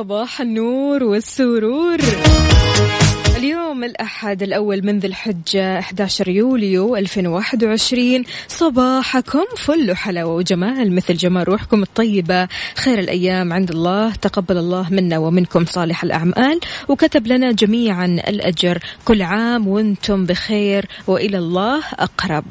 صباح النور والسرور. اليوم الأحد الأول من ذي الحجة 11 يوليو 2021 صباحكم فل حلاوة وجمال مثل جمال روحكم الطيبة. خير الأيام عند الله. تقبل الله منا ومنكم صالح الأعمال وكتب لنا جميعا الأجر. كل عام وأنتم بخير وإلى الله أقرب.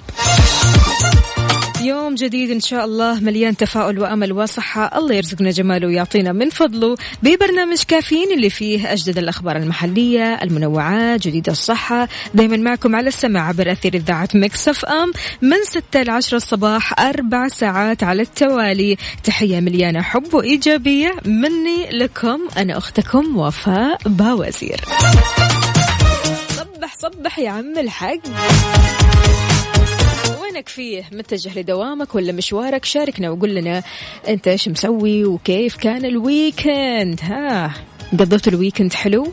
يوم جديد إن شاء الله مليان تفاؤل وأمل وصحة. الله يرزقنا جماله ويعطينا من فضله ببرنامج كافيين اللي فيه أجدد الأخبار المحلية المنوعات جديد الصحة. دايما معكم على السماع عبر أثير إذاعة مكسف أم من 6 ل 10 الصباح أربع ساعات على التوالي. تحية مليانة حب وإيجابية مني لكم أنا أختكم وفاء باوزير. صبح صبح يا عم الحق. وينك فيه؟ متجه لدوامك ولا مشوارك؟ شاركنا وقول لنا أنت إيش مسوي وكيف كان ال weekend. ها قضيت ال weekend حلو؟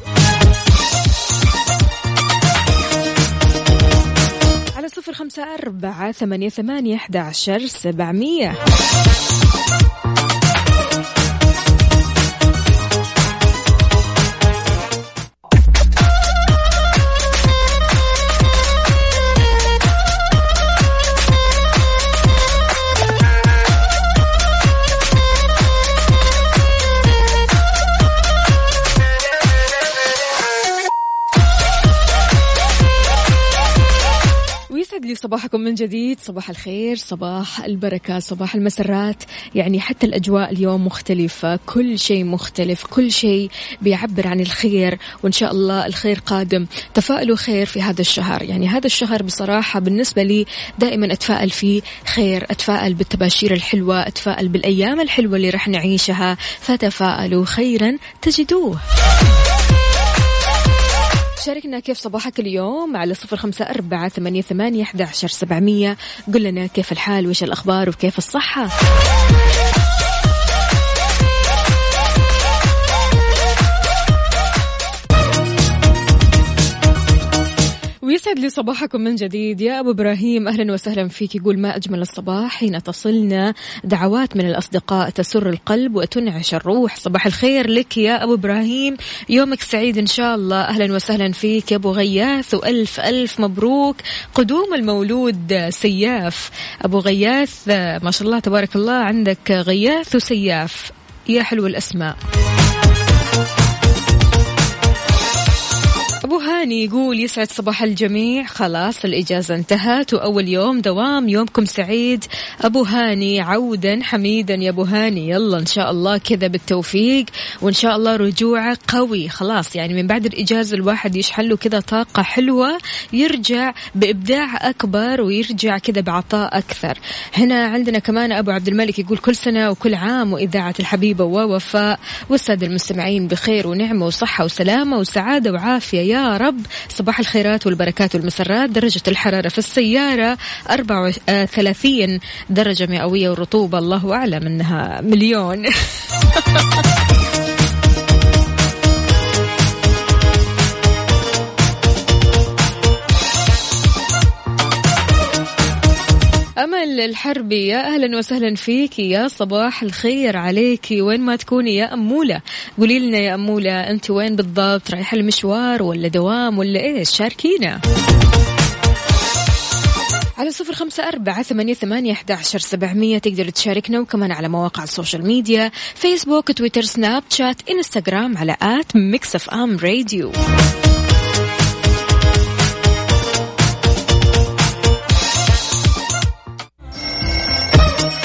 على صفر خمسة أربعة ثمانية ثمانية أحد عشر سبعمية. صباحكم من جديد صباح الخير صباح البركة صباح المسرات. يعني حتى الأجواء اليوم مختلفة كل شيء مختلف كل شيء بيعبر عن الخير وإن شاء الله الخير قادم. تفائلوا خير في هذا الشهر. يعني هذا الشهر بصراحة بالنسبة لي دائما أتفائل فيه خير أتفائل بالتباشير الحلوة أتفائل بالأيام الحلوة اللي رح نعيشها. فتفائلوا خيرا تجدوه. شاركنا كيف صباحك اليوم على صفر خمسة أربعة ثمانية, ثمانية أحد عشر سبعمية. قل لنا كيف الحال وش الأخبار وكيف الصحة. ويسعد لي صباحكم من جديد. يا أبو إبراهيم أهلا وسهلا فيك. يقول ما أجمل الصباح حين تصلنا. دعوات من الأصدقاء تسر القلب وتنعش الروح. صباح الخير لك يا أبو إبراهيم. يومك سعيد إن شاء الله. أهلا وسهلا فيك يا أبو غياث. وألف ألف مبروك. قدوم المولود سياف. أبو غياث ما شاء الله تبارك الله. عندك غياث وسياف. يا حلو الأسماء. أبو هاني يقول يسعد صباح الجميع. خلاص الإجازة انتهت وأول يوم دوام يومكم سعيد. أبو هاني عودا حميدا يا أبو هاني. يلا إن شاء الله كذا بالتوفيق وإن شاء الله رجوعك قوي. خلاص يعني من بعد الإجازة الواحد يشحن له كذا طاقة حلوة يرجع بإبداع أكبر ويرجع كذا بعطاء أكثر. هنا عندنا كمان أبو عبد الملك يقول كل سنة وكل عام وإذاعة الحبيبة ووفاء والسادة المستمعين بخير ونعمة وصحة وسلامة وسعادة وعافية. يا رب. صباح الخيرات والبركات والمسرات. درجة الحرارة في السيارة 34 درجة مئوية والرطوبة الله أعلم أنها مليون. أمل الحربي يا أهلا وسهلا فيك يا صباح الخير عليك. وين ما تكوني يا أمولة. قولي لنا يا أمولة أنت وين بالضبط؟ رايحة المشوار ولا دوام ولا إيش؟ شاركينا. على صفر خمسة أربعة ثمانية, ثمانية أحد عشر سبعمية. تقدروا تشاركنا وكمان على مواقع ال social media Facebook Twitter Snapchat Instagram على at Mix FM Radio.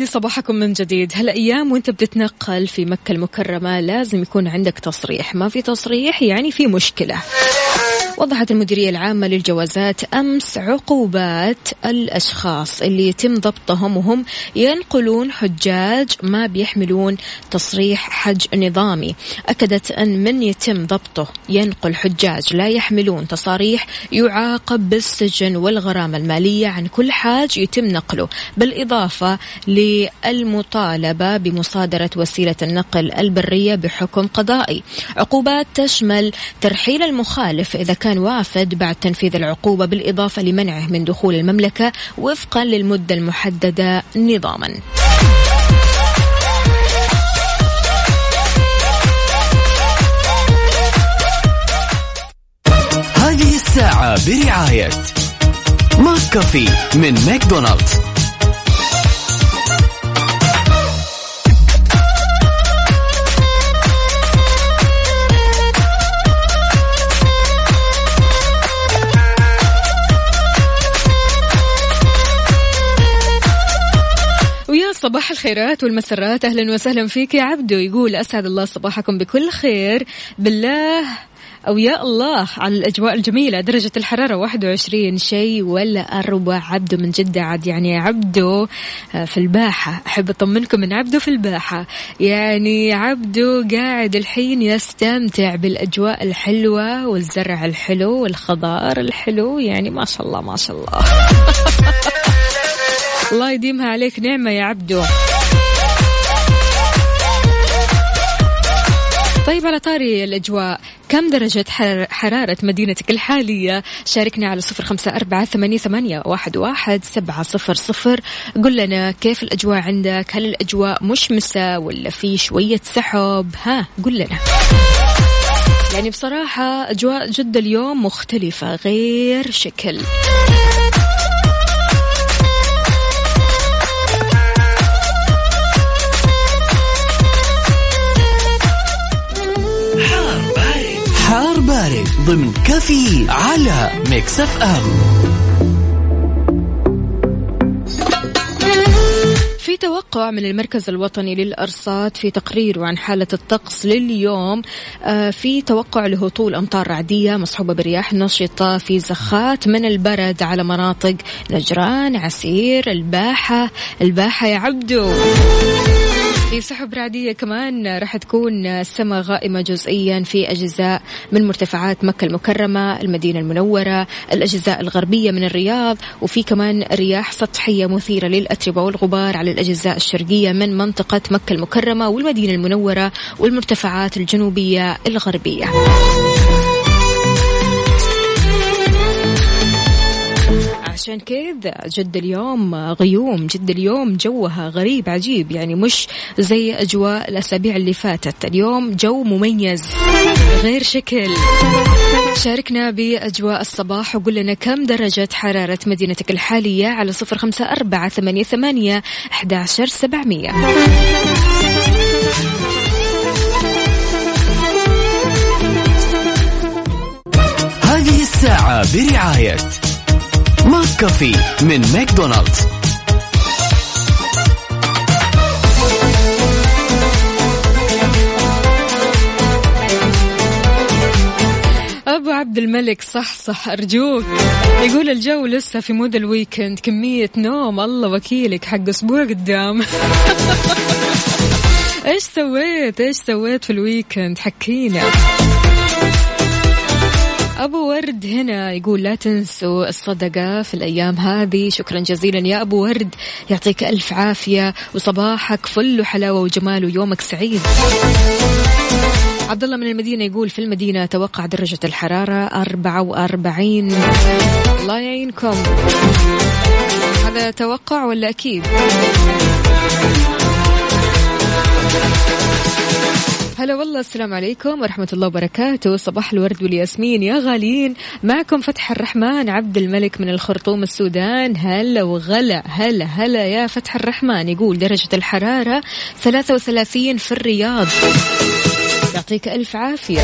لي صباحكم من جديد. هالأيام وانت بتتنقل في مكة المكرمة لازم يكون عندك تصريح. ما في تصريح يعني في مشكلة. وضحت المديرية العامة للجوازات أمس عقوبات الأشخاص اللي يتم ضبطهم وهم ينقلون حجاج ما بيحملون تصريح حج نظامي. أكدت أن من يتم ضبطه ينقل حجاج لا يحملون تصاريح يعاقب بالسجن والغرامة المالية عن كل حاج يتم نقله بالإضافة للمطالبة بمصادرة وسيلة النقل البرية بحكم قضائي. عقوبات تشمل ترحيل المخالف إذا كان وافد بعد تنفيذ العقوبة بالإضافة لمنعه من دخول المملكة وفقا للمدة المحددة نظاما. هذه الساعة برعاية McCafé من ماكدونالدز. صباح الخيرات والمسرات. أهلا وسهلا فيك يا عبدو. يقول أسعد الله صباحكم بكل خير. بالله أو يا الله على الأجواء الجميلة. درجة الحرارة 21 شيء ولا أروع عبدو من جدة عاد يعني عبدو آه، في الباحة. أحب أطمنكم من عبدو في الباحة. يعني عبدو قاعد الحين يستمتع بالأجواء الحلوة والزرع الحلو والخضار الحلو. يعني ما شاء الله ما شاء الله. الله يديمها عليك. نعمة يا عبدو. طيب على طاري الأجواء كم درجة حر- حرارة مدينتك الحالية؟ شاركنا على صفر خمسة أربعة ثمانية واحد, واحد سبعة صفر صفر. قل لنا كيف الأجواء عندك؟ هل الأجواء مشمسة ولا في شوية سحب؟ ها قل لنا. يعني بصراحة أجواء جدة اليوم مختلفة غير شكل. ضمن كافيين على Mix FM. في توقع من المركز الوطني للأرصاد في تقريره عن حالة الطقس لليوم آه، في توقع لهطول أمطار رعدية مصحوبة برياح نشطة في زخات من البرد على مناطق نجران عسير الباحة الباحة يا عبدو. في سحب رعدية كمان راح تكون السماء غائمة جزئيا في أجزاء من مرتفعات مكة المكرمة المدينة المنورة الأجزاء الغربية من الرياض وفي كمان رياح سطحية مثيرة للأتربة والغبار على الأجزاء الشرقية من منطقة مكة المكرمة والمدينة المنورة والمرتفعات الجنوبية الغربية. عشان كذا جد اليوم غيوم جد اليوم جوها غريب عجيب يعني مش زي أجواء الأسابيع اللي فاتت. اليوم جو مميز غير شكل. شاركنا بأجواء الصباح وقول لنا كم درجة حرارة مدينتك الحالية على صفر خمسة أربعة ثمانية, ثمانية أحد عشر سبعمية. هذه الساعة برعاية ماك كافي من ماكدونالدز. أبو عبد الملك صحصح أرجوك. يقول الجو لسه في mood ال weekend كمية نوم. الله وكيلك حق أسبوع قدام. إيش سويت؟ إيش سويت في ال weekend؟ حكينا. ورد هنا يقول لا تنسوا الصدقة في الأيام هذه. شكرا جزيلا يا أبو ورد. يعطيك ألف عافية وصباحك فل وحلاوة وجمال ويومك سعيد. عبد الله من المدينة يقول في المدينة توقع درجة الحرارة 44 الله يعينكم. هذا توقع ولا أكيد؟ هلا والله السلام عليكم ورحمة الله وبركاته. صباح الورد والياسمين. يا غاليين معكم فتح الرحمن عبد الملك من الخرطوم السودان. هلا وغلا هلا هلا يا فتح الرحمن. يقول درجة الحرارة 33 في الرياض. يعطيك ألف عافية.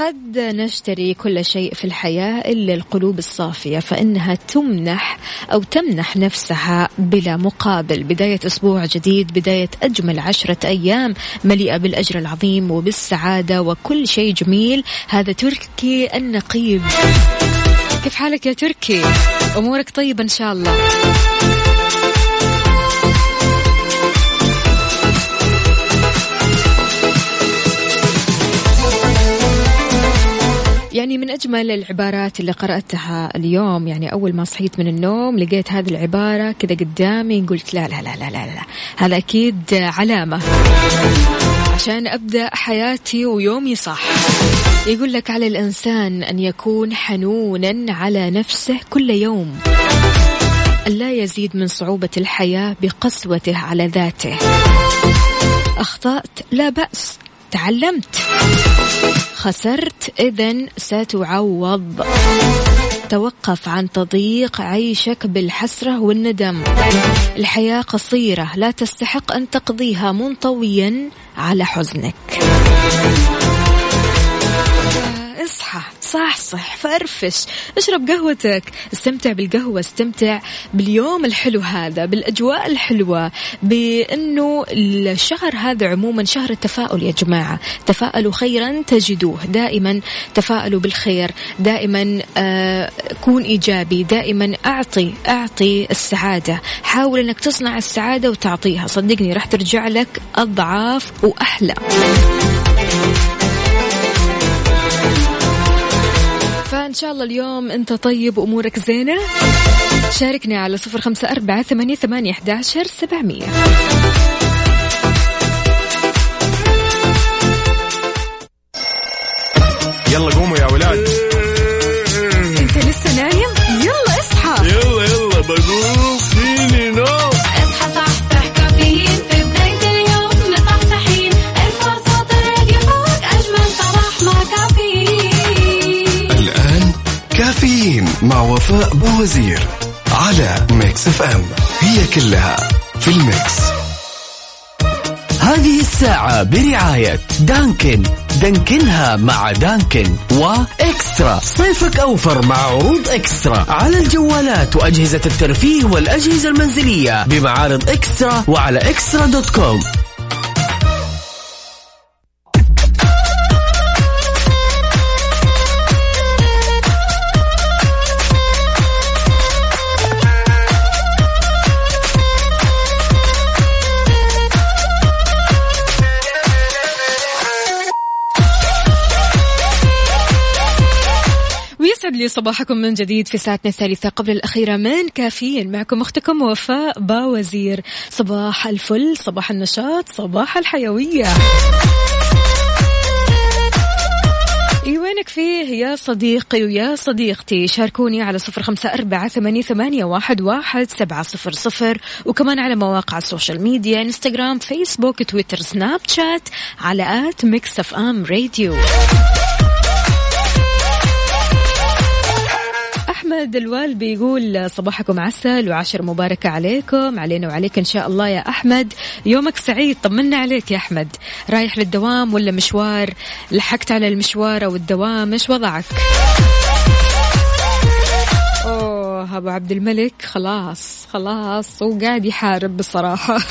قد نشتري كل شيء في الحياة إلا القلوب الصافية فإنها تمنح أو تمنح نفسها بلا مقابل. بداية أسبوع جديد بداية أجمل عشرة أيام مليئة بالأجر العظيم وبالسعادة وكل شيء جميل. هذا تركي النقيب. كيف حالك يا تركي؟ أمورك طيبة إن شاء الله. يعني من أجمل العبارات اللي قرأتها اليوم يعني أول ما صحيت من النوم لقيت هذه العبارة كذا قدامي قلت لا لا لا لا لا, لا. هذا أكيد علامة عشان أبدأ حياتي ويومي صح. يقول لك على الإنسان أن يكون حنونا على نفسه كل يوم. ألا يزيد من صعوبة الحياة بقسوته على ذاته. أخطأت؟ لا بأس. تعلمت. خسرت إذا ستعوض. توقف عن تضييق عيشك بالحسرة والندم. الحياة قصيرة لا تستحق أن تقضيها منطويا على حزنك. اصحى. صحصح فرفش اشرب قهوتك. استمتع بالقهوة استمتع باليوم الحلو هذا بالأجواء الحلوة بأنه الشهر هذا عموما شهر التفاؤل يا جماعة. تفاءلوا خيرا تجدوه. دائما تفاءلوا بالخير. دائما آه كون إيجابي. دائما أعطي أعطي السعادة. حاول أنك تصنع السعادة وتعطيها. صدقني راح ترجع لك أضعاف وأحلى. فإن شاء الله اليوم أنت طيب وأمورك زينة. شاركني على صفر خمسة أربعة ثمانية, ثمانية أحداشر سبعمية. يلا قوموا يا ولاد. مع وفاء بوزير على Mix FM هي كلها في ال mix. هذه الساعة برعاية دانكن. دانكنها مع دانكن وإكسترا. صيفك أوفر مع عروض إكسترا. على الجوالات وأجهزة الترفيه والأجهزة المنزلية بمعارض إكسترا وعلى إكسترا دوت كوم. لي صباحكم من جديد في ساعتنا الثالثة قبل الأخيرة من كافيين. معكم أختكم وفاء باوزير. صباح الفل صباح النشاط صباح الحيوية. وينك فيه يا صديقي ويا صديقتي؟ شاركوني على صفر خمسة أربعة ثمانية, ثمانية واحد, واحد سبعة صفر صفر. وكمان على مواقع ال social media Instagram Facebook Twitter Snapchat على at Mix FM radio. أحمد الوال بيقول صباحكم عسل وعشر مباركة عليكم علينا وعليك إن شاء الله يا أحمد. يومك سعيد طمنا عليك يا أحمد. رايح للدوام ولا مشوار؟ لحقت على المشوار أو الدوام إيش وضعك؟ أوه أبو عبد الملك خلاص خلاص وقاعد يحارب بصراحة.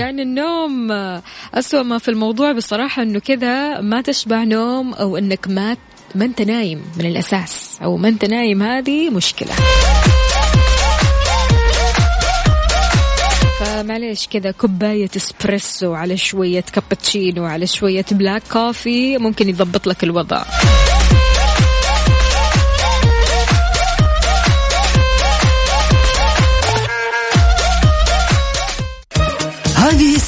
يعني النوم أسوأ ما في الموضوع بصراحة أنه كذا ما تشبع نوم أو أنك ما ما أنت نايم من الأساس. أو ما أنت نايم هذه مشكلة. فمعليش كذا كوباية إسبريسو على شوية كابتشينو على شوية black coffee ممكن يضبط لك الوضع.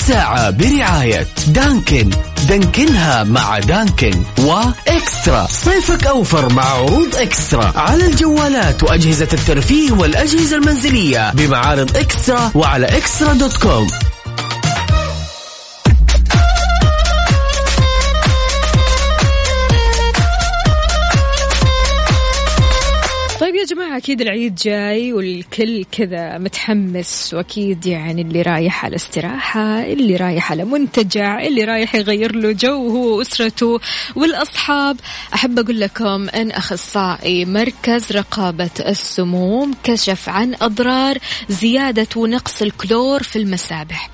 الساعة برعاية Dunkin. Dunkin ها مع Dunkin و Extra. صيفك أوفر مع عروض Extra. على الجوالات وأجهزة الترفيه والأجهزة المنزلية بمعارض Extra وعلى Extra dot com. جماعة أكيد العيد جاي والكل كذا متحمس وأكيد يعني اللي رايح على استراحة اللي رايح على منتجع اللي رايح يغير له جو هو وأسرته والأصحاب. أحب أقول لكم أن أخصائي مركز رقابة السموم كشف عن أضرار زيادة ونقص الكلور في المسابح.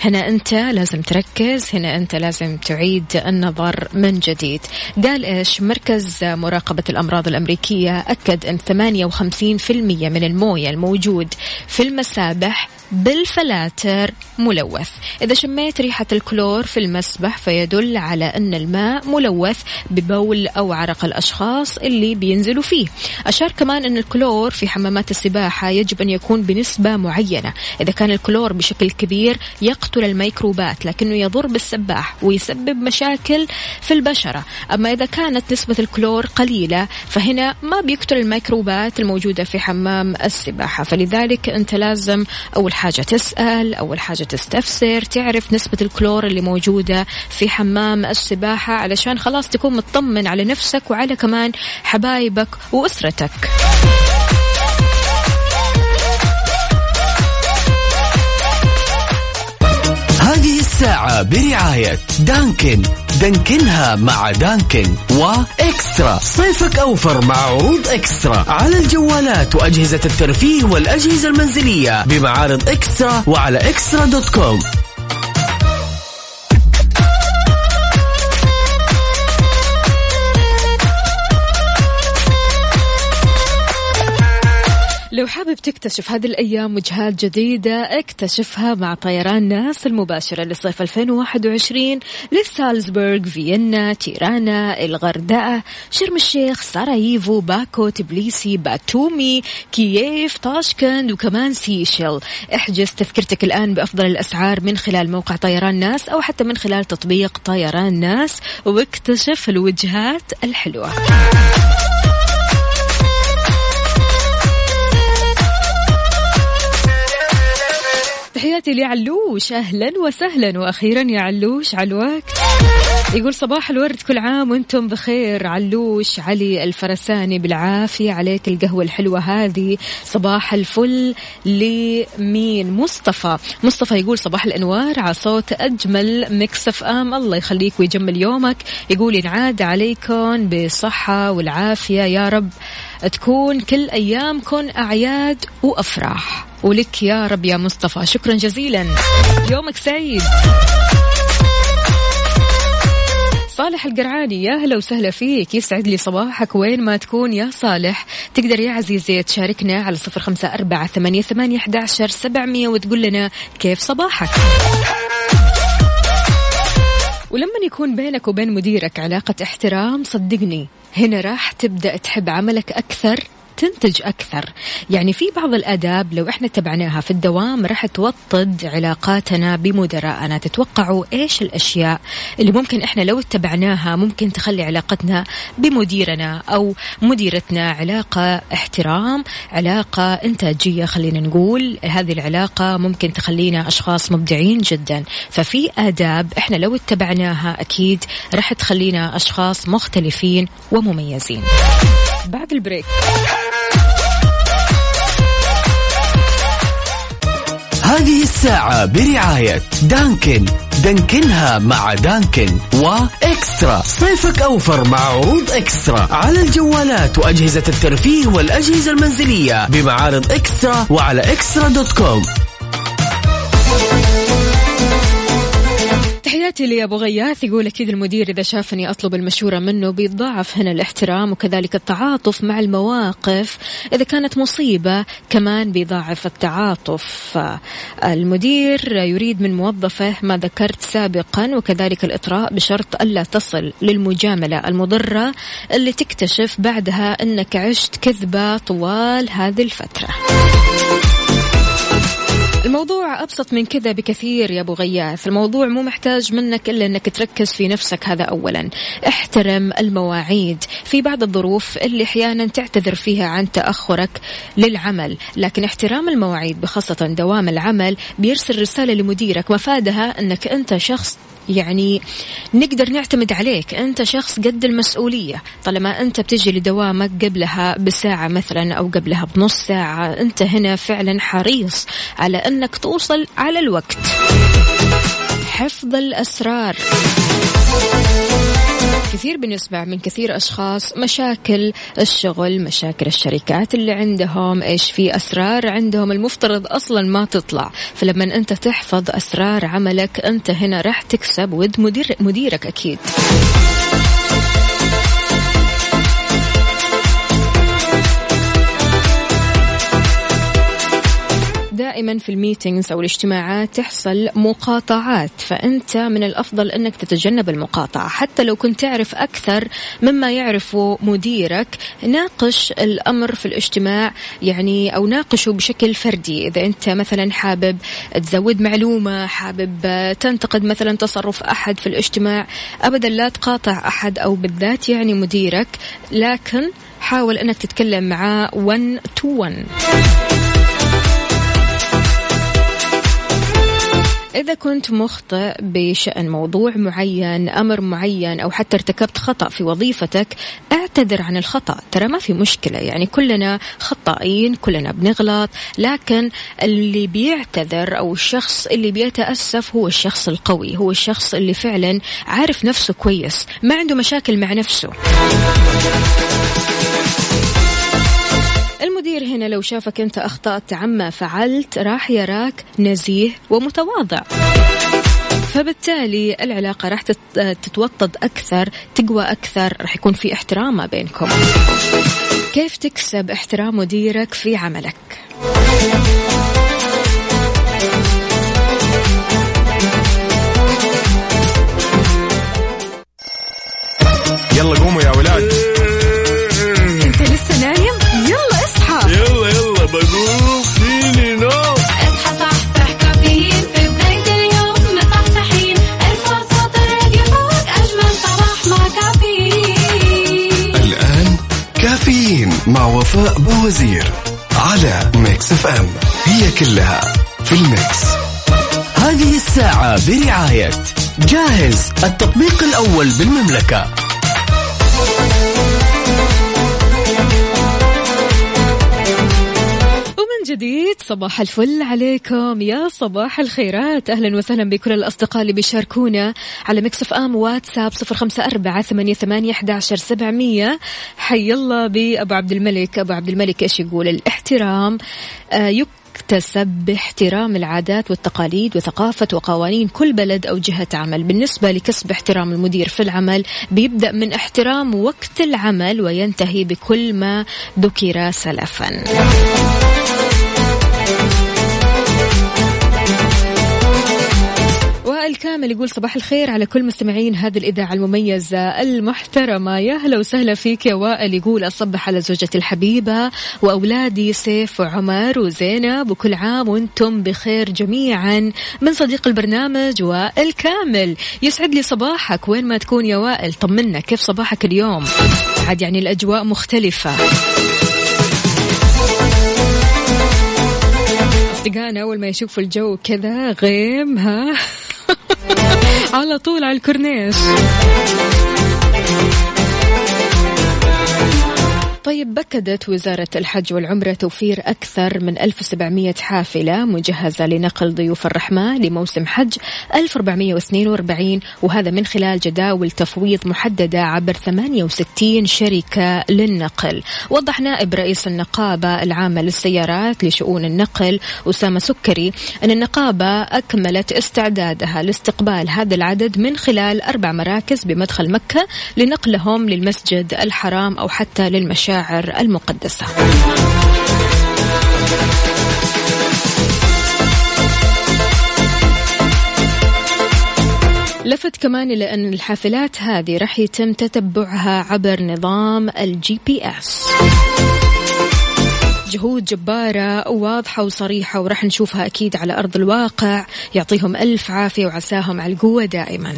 هنا أنت لازم تركز هنا أنت لازم تعيد النظر من جديد. قال إيش؟ مركز مراقبة الأمراض الأمريكية أكد أن 58% من الموية الموجود في المسابح بالفلاتر ملوث. إذا شميت ريحة الكلور في المسبح فيدل على أن الماء ملوث ببول أو عرق الأشخاص اللي بينزلوا فيه. أشار كمان أن الكلور في حمامات السباحة يجب أن يكون بنسبة معينة. إذا كان الكلور بشكل كبير يقتل الميكروبات لكنه يضر بالسباح ويسبب مشاكل في البشرة. أما إذا كانت نسبة الكلور قليلة فهنا ما بيقتل الميكروبات الموجودة في حمام السباحة. فلذلك أنت لازم أول حاجة تسأل أول حاجة تستفسر تعرف نسبة الكلور اللي موجودة في حمام السباحة علشان خلاص تكون مطمن على نفسك وعلى كمان حبايبك وأسرتك. هذه الساعة برعاية Dunkin. Dunkin ها مع Dunkin و Extra. صيفك أوفر مع عروض Extra. على الجوالات وأجهزة الترفيه والأجهزة المنزلية بمعارض Extra وعلى Extra dot com. حابب تكتشف هذه الأيام وجهات جديدة اكتشفها مع طيران ناس المباشرة لصيف 2021 لسالزبورغ فيينا تيرانا الغردقة شرم الشيخ ساراييفو باكو تبليسي باتومي كييف طاشكند وكمان سيشل احجز تذكرتك الآن بأفضل الأسعار من خلال موقع طيران ناس أو حتى من خلال تطبيق طيران ناس واكتشف الوجهات الحلوة. تحياتي لعلوش. أهلا وسهلا وأخيرا يا علوش على الوقت. يقول صباح الورد كل عام وأنتم بخير. علوش علي الفرساني بالعافية. عليك القهوة الحلوة هذه. صباح الفل لمين؟ مصطفى. مصطفى يقول صباح الأنوار على صوت أجمل Mix FM. الله يخليك ويجمل يومك. يقول ينعاد عليكم بالصحه والعافية. يا رب تكون كل أيامكم أعياد وأفراح. ولك يا رب يا مصطفى. شكرا جزيلا. يومك سعيد. صالح القرعاني. يا هلا وسهلا فيك. يسعد لي صباحك. وين ما تكون يا صالح. تقدر يا عزيزي تشاركنا على صفر خمسة أربعة ثمانية, ثمانية أحداشر سبعمية وتقول لنا كيف صباحك. ولما يكون بينك وبين مديرك علاقة احترام صدقني هنا راح تبدأ تحب عملك أكثر. تنتج أكثر. يعني في بعض الآداب لو إحنا تبعناها في الدوام راح توطد علاقاتنا بمدراءنا. تتوقعوا إيش الأشياء اللي ممكن إحنا لو اتبعناها ممكن تخلي علاقتنا بمديرنا أو مديرتنا علاقة احترام علاقة إنتاجية خلينا نقول. هذه العلاقة ممكن تخلينا أشخاص مبدعين جدا. ففي آداب إحنا لو اتبعناها أكيد راح تخلينا أشخاص مختلفين ومميزين. بعد ال break. هذه الساعة برعاية دانكن. دانكنها مع دانكن وإكسترا. صيفك أوفر مع عروض إكسترا. على الجوالات وأجهزة الترفيه والأجهزة المنزلية بمعارض إكسترا وعلى إكسترا dot com. تحياتي لي أبو غياث. يقول أكيد المدير إذا شافني أطلب المشورة منه بيتضاعف هنا الاحترام وكذلك التعاطف مع المواقف. إذا كانت مصيبة كمان بيضاعف التعاطف. المدير يريد من موظفه ما ذكرت سابقا وكذلك الإطراء بشرط ألا تصل للمجاملة المضرة اللي تكتشف بعدها إنك عشت كذبة طوال هذه الفترة. الموضوع أبسط من كذا بكثير يا أبو غياث. الموضوع مو محتاج منك إلا أنك تركز في نفسك هذا أولا. احترم المواعيد. في بعض الظروف اللي أحيانا تعتذر فيها عن تأخرك للعمل. لكن احترام المواعيد بخاصة دوام العمل بيرسل رسالة لمديرك مفادها أنك أنت شخص يعني نقدر نعتمد عليك. أنت شخص قد المسؤولية. طالما أنت بتجي لدوامك قبلها بساعة مثلا أو قبلها بنص ساعة أنت هنا فعلا حريص على أنك توصل على الوقت. حفظ الأسرار. كثير بنسمع من كثير أشخاص مشاكل الشغل مشاكل الشركات اللي عندهم إيش في أسرار عندهم المفترض أصلا ما تطلع. فلما أنت تحفظ أسرار عملك أنت هنا راح تكسب ود مدير مديرك أكيد. دائما في الميتينجز أو الاجتماعات تحصل مقاطعات فأنت من الأفضل أنك تتجنب المقاطعة. حتى لو كنت تعرف أكثر مما يعرفه مديرك ناقش الأمر في الاجتماع يعني أو ناقشه بشكل فردي. إذا أنت مثلا حابب تزود معلومة حابب تنتقد مثلا تصرف أحد في الاجتماع ابدا لا تقاطع أحد أو بالذات يعني مديرك. لكن حاول أنك تتكلم معاه 1 تو 1 إذا كنت مخطئ بشأن موضوع معين أمر معين أو حتى ارتكبت خطأ في وظيفتك اعتذر عن الخطأ. ترى ما في مشكلة. يعني كلنا خطائين كلنا بنغلط لكن اللي بيعتذر أو الشخص اللي بيتأسف هو الشخص القوي هو الشخص اللي فعلا عارف نفسه كويس ما عنده مشاكل مع نفسه. المدير هنا لو شافك أنت أخطأت عما فعلت راح يراك نزيه ومتواضع. فبالتالي العلاقة راح تت- تتوطد أكثر تقوى أكثر راح يكون في احترام ما بينكم. كيف تكسب احترام مديرك في عملك؟ يلا قوموا يا ولاد. بقوم فيني نوم اصحى صحصح كافيين في بداية اليوم مصحصحين ارفع صوت الراديو فوق أجمل صباح مع كافيين الآن كافيين مع وفاء بوزير على Mix FM. هي كلها في ال Mix. هذه الساعة برعاية جاهز التطبيق الأول بالمملكة. جديد صباح الفل عليكم. يا صباح الخيرات. أهلا وسهلا بكل الأصدقاء اللي بيشاركونا على مكسف آم واتساب صفر خمسة أربعة ثمانية, ثمانية أحداشر سبعمية. حي الله بأبو عبد الملك. أبو عبد الملك إيش يقول؟ الاحترام آه يكتسب باحترام العادات والتقاليد وثقافة وقوانين كل بلد أو جهة عمل. بالنسبة لكسب احترام المدير في العمل بيبدأ من احترام وقت العمل وينتهي بكل ما ذكر سلفا. كامل يقول صباح الخير على كل مستمعين هذه الإذاعة المميزة المحترمة. يا هلا وسهلا فيك يا وائل يقول أصبح على زوجتي الحبيبة وأولادي سيف وعمر وزينب وكل عام وأنتم بخير جميعا. من صديق البرنامج وائل كامل. يسعد لي صباحك. وين ما تكون يا وائل طمنا. كيف صباحك اليوم؟ عاد يعني الأجواء مختلفة. أصدقائنا أول ما يشوفوا الجو كذا غيم ها؟ على طول على الكورنيش. طيب بكدت وزارة الحج والعمرة توفير أكثر من 1700 حافلة مجهزة لنقل ضيوف الرحمة لموسم حج 1442 وهذا من خلال جداول تفويض محددة عبر 68 شركة للنقل. وضح نائب رئيس النقابة العامة للسيارات لشؤون النقل أسامة سكري أن النقابة أكملت استعدادها لاستقبال هذا العدد من خلال أربع مراكز بمدخل مكة لنقلهم للمسجد الحرام أو حتى للمشاعر المقدسة لفت كمان إلى أن الحافلات هذه راح يتم تتبعها عبر نظام ال GPS. جهود جبارة واضحة وصريحة وراح نشوفها أكيد على أرض الواقع. يعطيهم ألف عافية وعساهم على القوة دائما.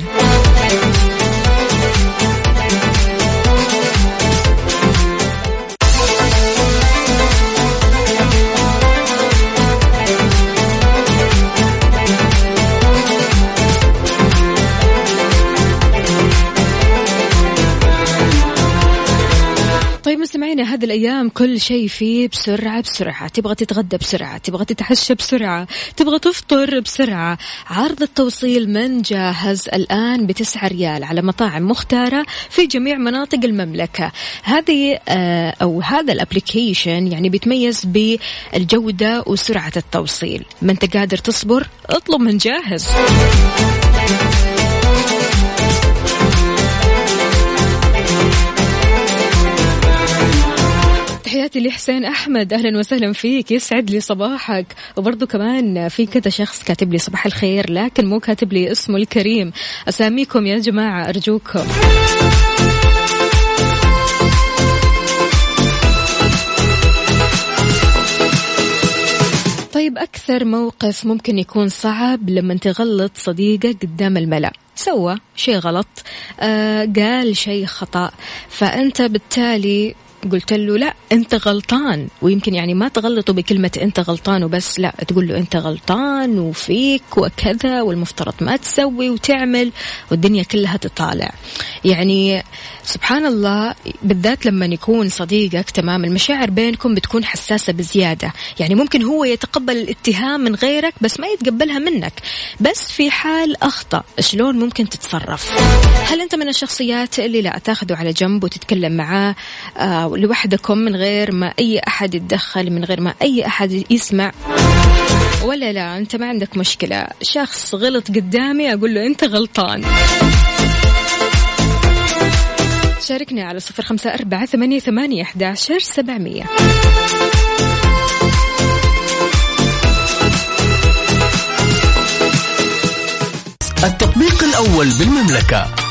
مستمعينا هذه الأيام كل شيء فيه بسرعة بسرعة. تبغى تتغدى بسرعة تبغى تتعشى بسرعة تبغى تفطر بسرعة. عرض التوصيل من جاهز الآن بتسعة ريال على مطاعم مختارة في جميع مناطق المملكة. هذه آه، أو هذا الابليكيشن يعني بيتميز بالجودة وسرعة التوصيل. ما أنت قادر تصبر اطلب من جاهز. تحياتي لحسين أحمد. أهلا وسهلا فيك. يسعد لي صباحك. وبرضه كمان في كذا شخص كاتب لي صباح الخير لكن مو كاتب لي اسمه الكريم. أساميكم يا جماعة أرجوكم. طيب أكثر موقف ممكن يكون صعب لما تغلط صديقك قدام الملأ. سوى شيء غلط آه قال شيء خطأ. فأنت بالتالي قلت له لا أنت غلطان. ويمكن يعني ما تغلطه بكلمة أنت غلطان وبس لا تقول له أنت غلطان وفيك وكذا والمفترض ما تسوي وتعمل والدنيا كلها تطالع. يعني سبحان الله بالذات لما يكون صديقك تمام المشاعر بينكم بتكون حساسة بزيادة. يعني ممكن هو يتقبل الاتهام من غيرك بس ما يتقبلها منك. بس في حال أخطأ شلون ممكن تتصرف؟ هل أنت من الشخصيات اللي لا تاخده على جنب وتتكلم معاه آه لوحدكم من غير ما أي أحد يتدخل من غير ما أي أحد يسمع. ولا لا أنت ما عندك مشكلة. شخص غلط قدامي أقول له أنت غلطان. شاركنا على صفر خمسة أربعة ثمانية, ثمانية أحداشر سبعمية. التطبيق الأول بالمملكة.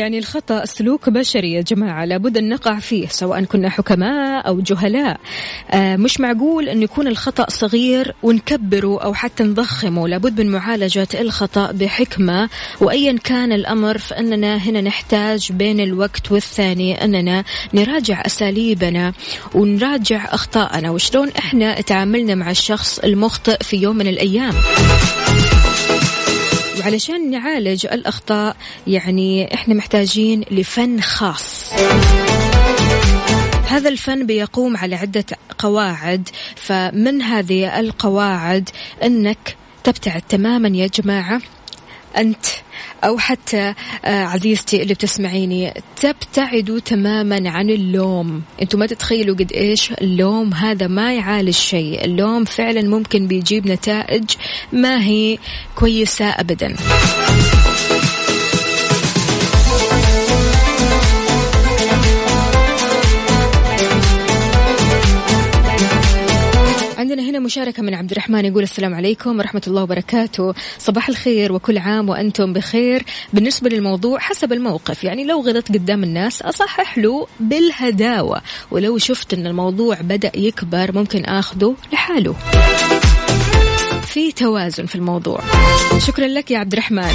يعني الخطأ سلوك بشري يا جماعة لابد أن نقع فيه سواء كنا حكماء أو جهلاء. آه مش معقول أن يكون الخطأ صغير ونكبره أو حتى نضخمه لابد من معالجة الخطأ بحكمة. وأيا كان الأمر فإننا هنا نحتاج بين الوقت والثاني أننا نراجع أساليبنا ونراجع أخطاءنا وشلون إحنا تعاملنا مع الشخص المخطئ في يوم من الأيام؟ وعلشان نعالج الأخطاء يعني إحنا محتاجين لفن خاص. هذا الفن بيقوم على عدة قواعد فمن هذه القواعد أنك تبتعد تماما يا جماعة أنت أو حتى آه، عزيزتي اللي بتسمعيني تبتعدوا تماما عن اللوم. أنتوا ما تتخيلوا قد إيش اللوم هذا ما يعالج شيء. اللوم فعلا ممكن بيجيب نتائج ما هي كويسة أبدا. عندنا هنا مشاركة من عبد الرحمن يقول السلام عليكم ورحمة الله وبركاته. صباح الخير وكل عام وأنتم بخير. بالنسبة للموضوع حسب الموقف يعني لو غلط قدام الناس أصحح له بالهداوة. ولو شفت أن الموضوع بدأ يكبر ممكن أخذه لحاله. في توازن في الموضوع. شكرا لك يا عبد الرحمن.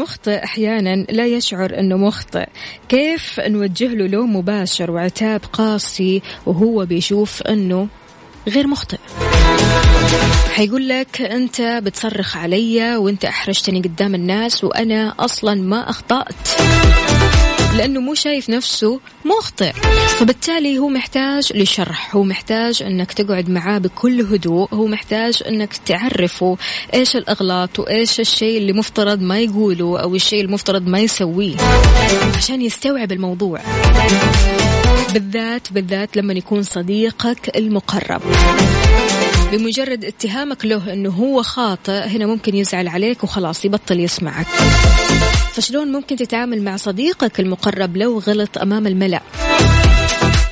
المخطئ أحيانا لا يشعر أنه مخطئ كيف نوجه له لوم مباشر وعتاب قاسي وهو بيشوف أنه غير مخطئ؟ حيقول لك أنت بتصرخ علي وأنت أحرجتني قدام الناس وأنا أصلا ما أخطأت. لأنه مو شايف نفسه مخطئ. فبالتالي هو محتاج لشرح هو محتاج إنك تقعد معاه بكل هدوء هو محتاج إنك تعرفه إيش الأغلاط وإيش الشيء اللي مفترض ما يقوله أو الشيء المفترض ما يسويه عشان يستوعب الموضوع. بالذات بالذات لما يكون صديقك المقرب. بمجرد اتهامك له إنه هو خاطئ هنا ممكن يزعل عليك وخلاص يبطل يسمعك. فشلون ممكن تتعامل مع صديقك المقرب لو غلط أمام الملأ؟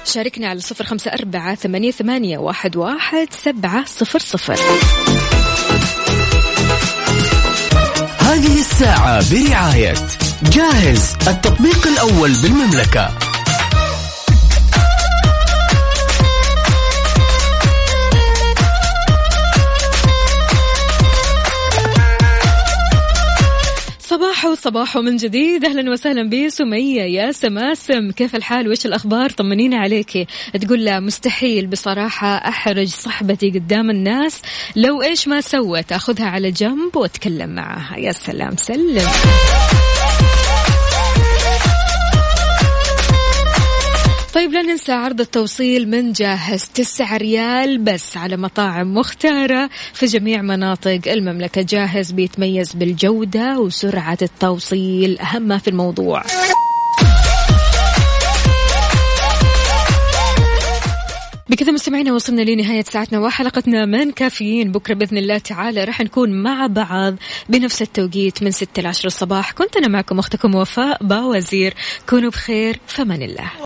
شاركنا على صفر خمسة أربعة ثمانية, ثمانية واحد, واحد سبعة صفر صفر. هذه الساعة برعاية جاهز التطبيق الأول بالمملكة. صباح والصباح من جديد. أهلا وسهلا بسمية يا سماسم كيف الحال؟ وش الأخبار؟ طمنينا عليكي تقول لا مستحيل بصراحة أحرج صحبتي قدام الناس. لو إيش ما سوت أخذها على جنب وأتكلم معها. يا سلام سلم. طيب لا ننسى عرض التوصيل من جاهز تسعة ريال بس على مطاعم مختارة في جميع مناطق المملكة. جاهز بيتميز بالجودة وسرعة التوصيل أهم ما في الموضوع. بكذا مستمعينا وصلنا لنهاية ساعتنا وحلقتنا من كافيين. بكرة بإذن الله تعالى راح نكون مع بعض بنفس التوقيت من 6 ل 10 الصباح. كنت أنا معكم أختكم وفاء باوزير. كونوا بخير فمن الله.